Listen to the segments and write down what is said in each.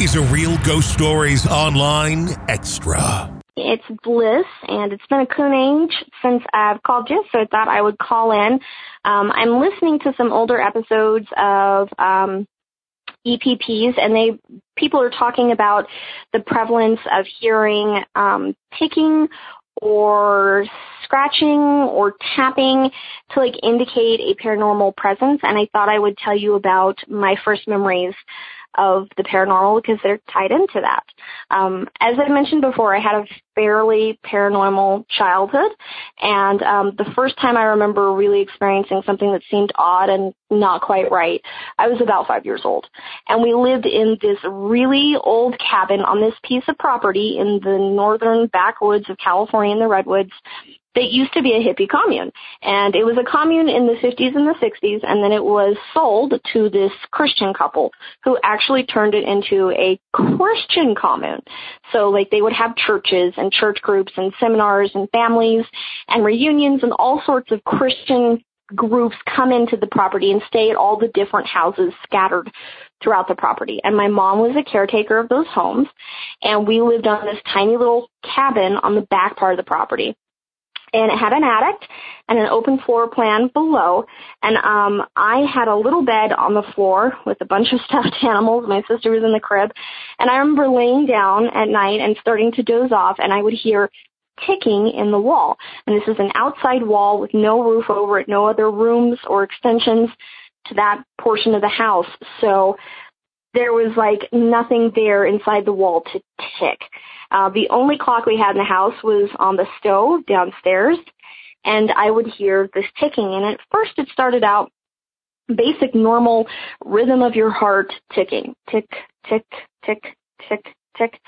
is a Real Ghost Stories Online Extra. It's Bliss, and it's been a coon age since I've called you, so I thought I would call in. Um, I'm listening to some older episodes of um, EPPs, and they people are talking about the prevalence of hearing um, ticking or scratching or tapping to like indicate a paranormal presence. And I thought I would tell you about my first memories of the paranormal because they're tied into that. Um, as I mentioned before, I had a fairly paranormal childhood, and um, the first time I remember really experiencing something that seemed odd and not quite right, I was about five years old, and we lived in this really old cabin on this piece of property in the northern backwoods of California in the redwoods that used to be a hippie commune. And it was a commune in the 50s and the 60s, and then it was sold to this Christian couple who actually turned it into a Christian commune. So like they would have churches and church groups and seminars and families and reunions and all sorts of Christian groups come into the property and stay at all the different houses scattered throughout the property. And my mom was a caretaker of those homes and we lived on this tiny little cabin on the back part of the property and it had an attic and an open floor plan below. And um, I had a little bed on the floor with a bunch of stuffed animals. My sister was in the crib, and I remember laying down at night and starting to doze off, and I would hear ticking in the wall. And this is an outside wall with no roof over it, no other rooms or extensions to that portion of the house. So there was like nothing there inside the wall to tick. Uh, the only clock we had in the house was on the stove downstairs, and I would hear this ticking. And at first, it started out basic, normal rhythm of your heart ticking, tick, tick, tick, tick, tick.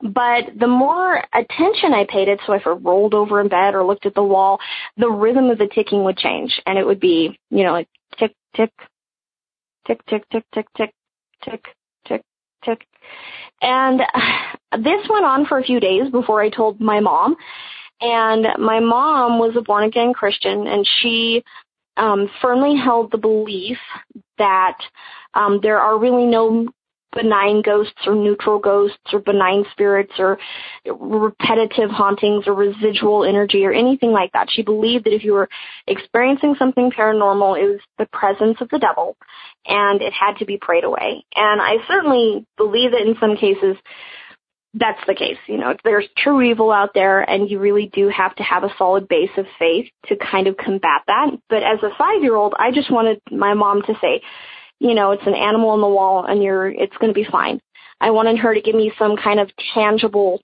But the more attention I paid it, so if I rolled over in bed or looked at the wall, the rhythm of the ticking would change, and it would be, you know, like tick, tick, tick, tick, tick, tick, tick, tick, tick, tick. And this went on for a few days before I told my mom. And my mom was a born again Christian and she um, firmly held the belief that um, there are really no benign ghosts or neutral ghosts or benign spirits or repetitive hauntings or residual energy or anything like that. She believed that if you were experiencing something paranormal, it was the presence of the devil and it had to be prayed away. And I certainly believe that in some cases that's the case. You know, there's true evil out there and you really do have to have a solid base of faith to kind of combat that. But as a five year old, I just wanted my mom to say, you know, it's an animal on the wall and you're, it's going to be fine. I wanted her to give me some kind of tangible,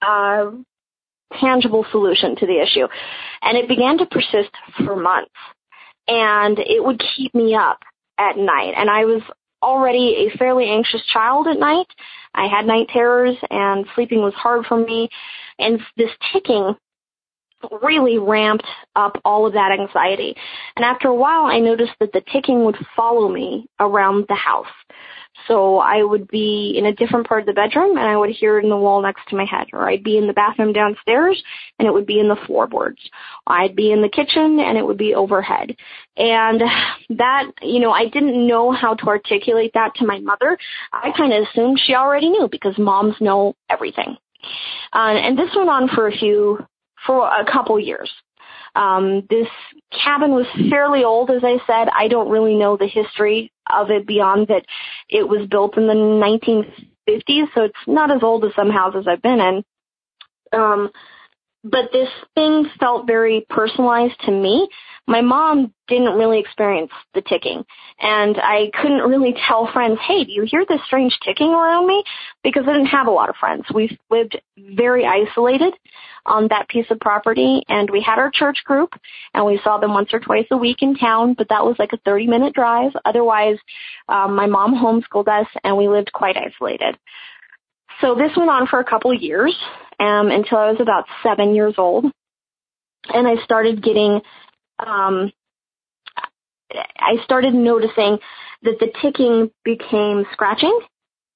uh, tangible solution to the issue. And it began to persist for months. And it would keep me up at night. And I was already a fairly anxious child at night. I had night terrors and sleeping was hard for me. And this ticking really ramped up all of that anxiety. And after a while, I noticed that the ticking would follow me around the house. So I would be in a different part of the bedroom and I would hear it in the wall next to my head, or I'd be in the bathroom downstairs and it would be in the floorboards. I'd be in the kitchen and it would be overhead. And that, you know, I didn't know how to articulate that to my mother. I kind of assumed she already knew because moms know everything. Uh, and this went on for a few, for a couple years. Um, this cabin was fairly old, as I said. I don't really know the history of it beyond that it was built in the 1950s, so it's not as old as some houses I've been in. Um, but this thing felt very personalized to me. My mom didn't really experience the ticking, and I couldn't really tell friends, "Hey, do you hear this strange ticking around me?" Because I didn't have a lot of friends. We lived very isolated on that piece of property, and we had our church group, and we saw them once or twice a week in town. But that was like a 30-minute drive. Otherwise, um, my mom homeschooled us, and we lived quite isolated. So this went on for a couple years, until I was about seven years old. And I started getting, um, I started noticing that the ticking became scratching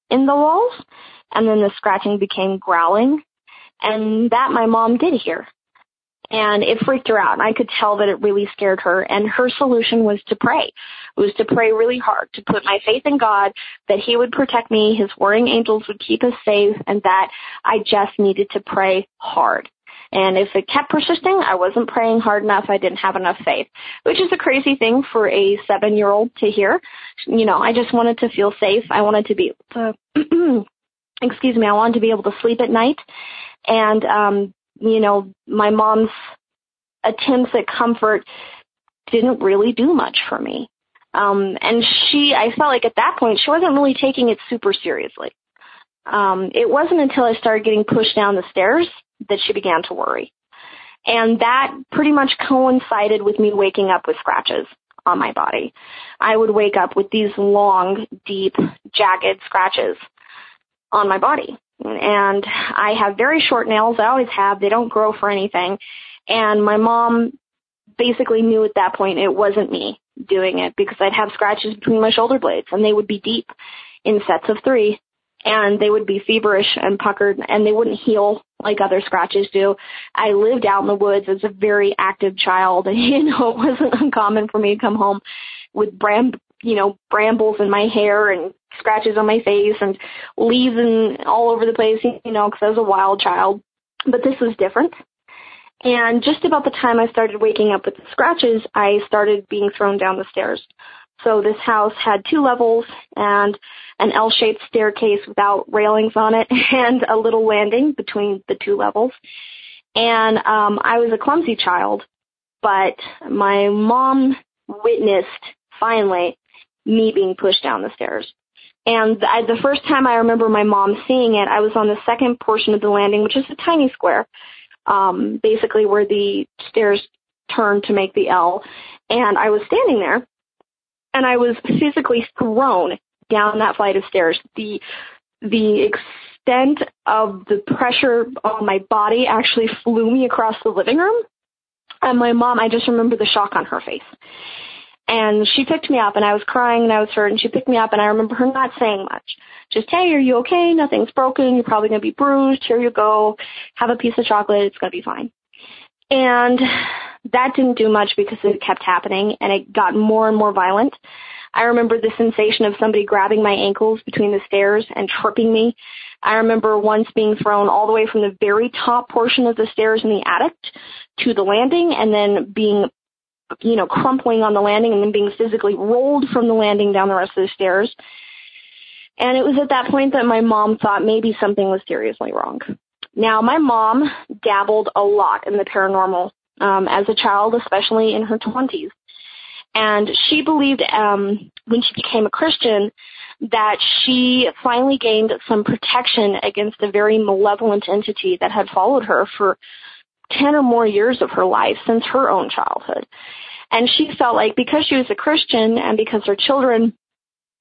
in the walls, and then the scratching became growling, and that my mom did hear. And it freaked her out, and I could tell that it really scared her. And her solution was to pray. It was to pray really hard, to put my faith in God, that He would protect me, His warring angels would keep us safe, and that I just needed to pray hard. And if it kept persisting, I wasn't praying hard enough. I didn't have enough faith, which is a crazy thing for a seven year old to hear. You know, I just wanted to feel safe. I wanted to be, to, excuse me, I wanted to be able to sleep at night. And, um, you know, my mom's attempts at comfort didn't really do much for me. Um, and she, I felt like at that point, she wasn't really taking it super seriously. Um, it wasn't until I started getting pushed down the stairs that she began to worry. And that pretty much coincided with me waking up with scratches on my body. I would wake up with these long, deep, jagged scratches on my body. And I have very short nails. I always have. They don't grow for anything. And my mom basically knew at that point it wasn't me doing it because I'd have scratches between my shoulder blades and they would be deep in sets of three and they would be feverish and puckered and they wouldn't heal like other scratches do. I lived out in the woods as a very active child and you know it wasn't uncommon for me to come home with bram you know brambles in my hair and scratches on my face and leaves and all over the place you know because I was a wild child. But this was different. And just about the time I started waking up with the scratches, I started being thrown down the stairs. So this house had two levels and an L-shaped staircase without railings on it and a little landing between the two levels. And um I was a clumsy child, but my mom witnessed finally me being pushed down the stairs. And I, the first time I remember my mom seeing it, I was on the second portion of the landing, which is a tiny square, um, basically where the stairs turn to make the L. And I was standing there and I was physically thrown down that flight of stairs. The the extent of the pressure on my body actually flew me across the living room. And my mom, I just remember the shock on her face. And she picked me up and I was crying and I was hurt and she picked me up and I remember her not saying much. Just, hey, are you okay? Nothing's broken. You're probably going to be bruised. Here you go. Have a piece of chocolate. It's going to be fine. And that didn't do much because it kept happening and it got more and more violent. I remember the sensation of somebody grabbing my ankles between the stairs and tripping me. I remember once being thrown all the way from the very top portion of the stairs in the attic to the landing and then being, you know, crumpling on the landing and then being physically rolled from the landing down the rest of the stairs. And it was at that point that my mom thought maybe something was seriously wrong. Now, my mom dabbled a lot in the paranormal um, as a child, especially in her 20s. And she believed um, when she became a Christian that she finally gained some protection against a very malevolent entity that had followed her for 10 or more years of her life since her own childhood. And she felt like because she was a Christian and because her children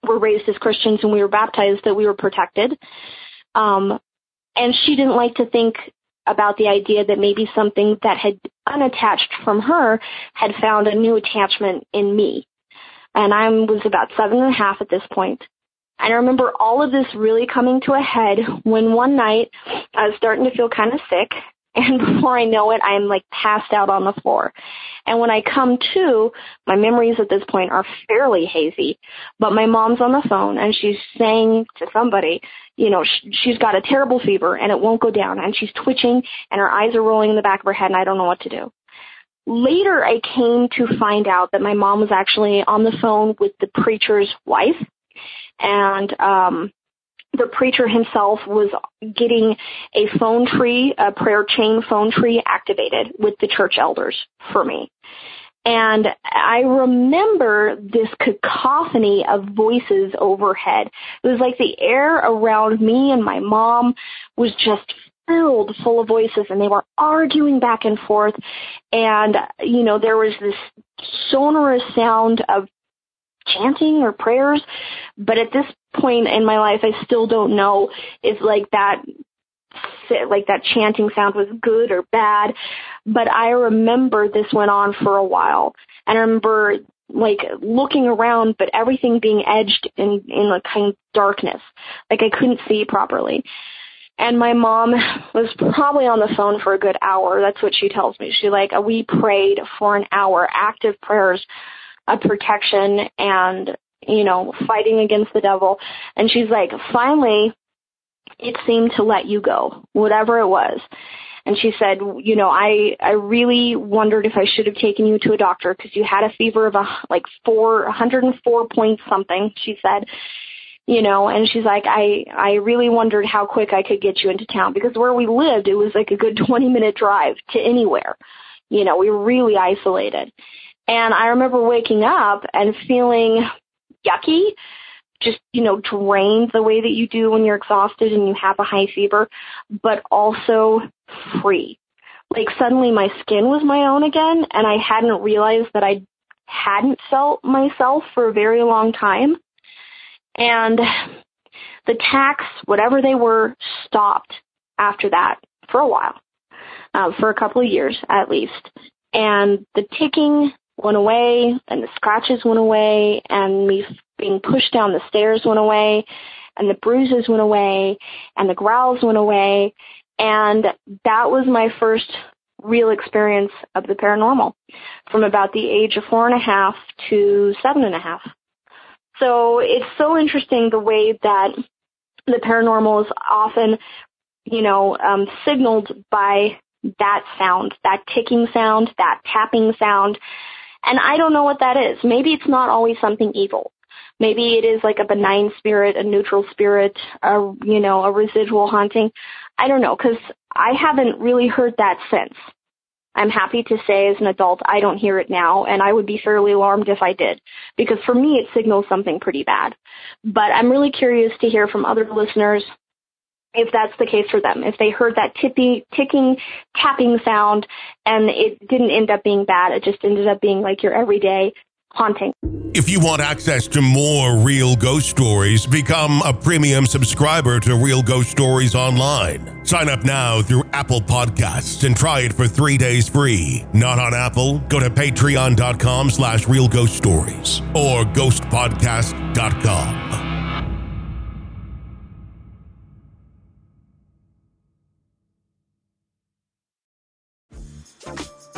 were raised as Christians and we were baptized that we were protected. Um, and she didn't like to think about the idea that maybe something that had unattached from her had found a new attachment in me. And I was about seven and a half at this point. And I remember all of this really coming to a head when one night I was starting to feel kind of sick and before I know it, I'm like passed out on the floor. And when I come to, my memories at this point are fairly hazy, but my mom's on the phone and she's saying to somebody, you know, sh- she's got a terrible fever and it won't go down and she's twitching and her eyes are rolling in the back of her head and I don't know what to do. Later, I came to find out that my mom was actually on the phone with the preacher's wife and um the preacher himself was getting a phone tree, a prayer chain phone tree activated with the church elders for me. And I remember this cacophony of voices overhead. It was like the air around me and my mom was just filled full of voices and they were arguing back and forth. And, you know, there was this sonorous sound of chanting or prayers. But at this point in my life, I still don't know if like that like that chanting sound was good or bad. But I remember this went on for a while. And I remember like looking around, but everything being edged in, in a kind of darkness. Like I couldn't see properly. And my mom was probably on the phone for a good hour. That's what she tells me. She like, we prayed for an hour, active prayers of protection and, you know, fighting against the devil. And she's like, finally, it seemed to let you go, whatever it was. And she said, you know, I, I really wondered if I should have taken you to a doctor because you had a fever of a, like four, 104 point something, she said. You know, and she's like, I, I really wondered how quick I could get you into town because where we lived, it was like a good 20 minute drive to anywhere. You know, we were really isolated. And I remember waking up and feeling yucky, just, you know, drained the way that you do when you're exhausted and you have a high fever, but also free. Like suddenly my skin was my own again and I hadn't realized that I hadn't felt myself for a very long time. And the attacks, whatever they were, stopped after that for a while, uh, for a couple of years at least. And the ticking went away and the scratches went away and me being pushed down the stairs went away and the bruises went away and the growls went away and that was my first real experience of the paranormal from about the age of four and a half to seven and a half. So it's so interesting the way that the paranormal is often, you know, um, signaled by that sound, that ticking sound, that tapping sound, and I don't know what that is. Maybe it's not always something evil. Maybe it is like a benign spirit, a neutral spirit, a, you know, a residual haunting. I don't know, cause I haven't really heard that since. I'm happy to say as an adult I don't hear it now and I would be fairly alarmed if I did because for me it signals something pretty bad. But I'm really curious to hear from other listeners if that's the case for them. If they heard that tippy, ticking, tapping sound and it didn't end up being bad, it just ended up being like your everyday haunting. If you want access to more real ghost stories, become a premium subscriber to Real Ghost Stories Online. Sign up now through Apple Podcasts and try it for three days free. Not on Apple? Go to patreon.com slash real ghost stories or ghostpodcast.com.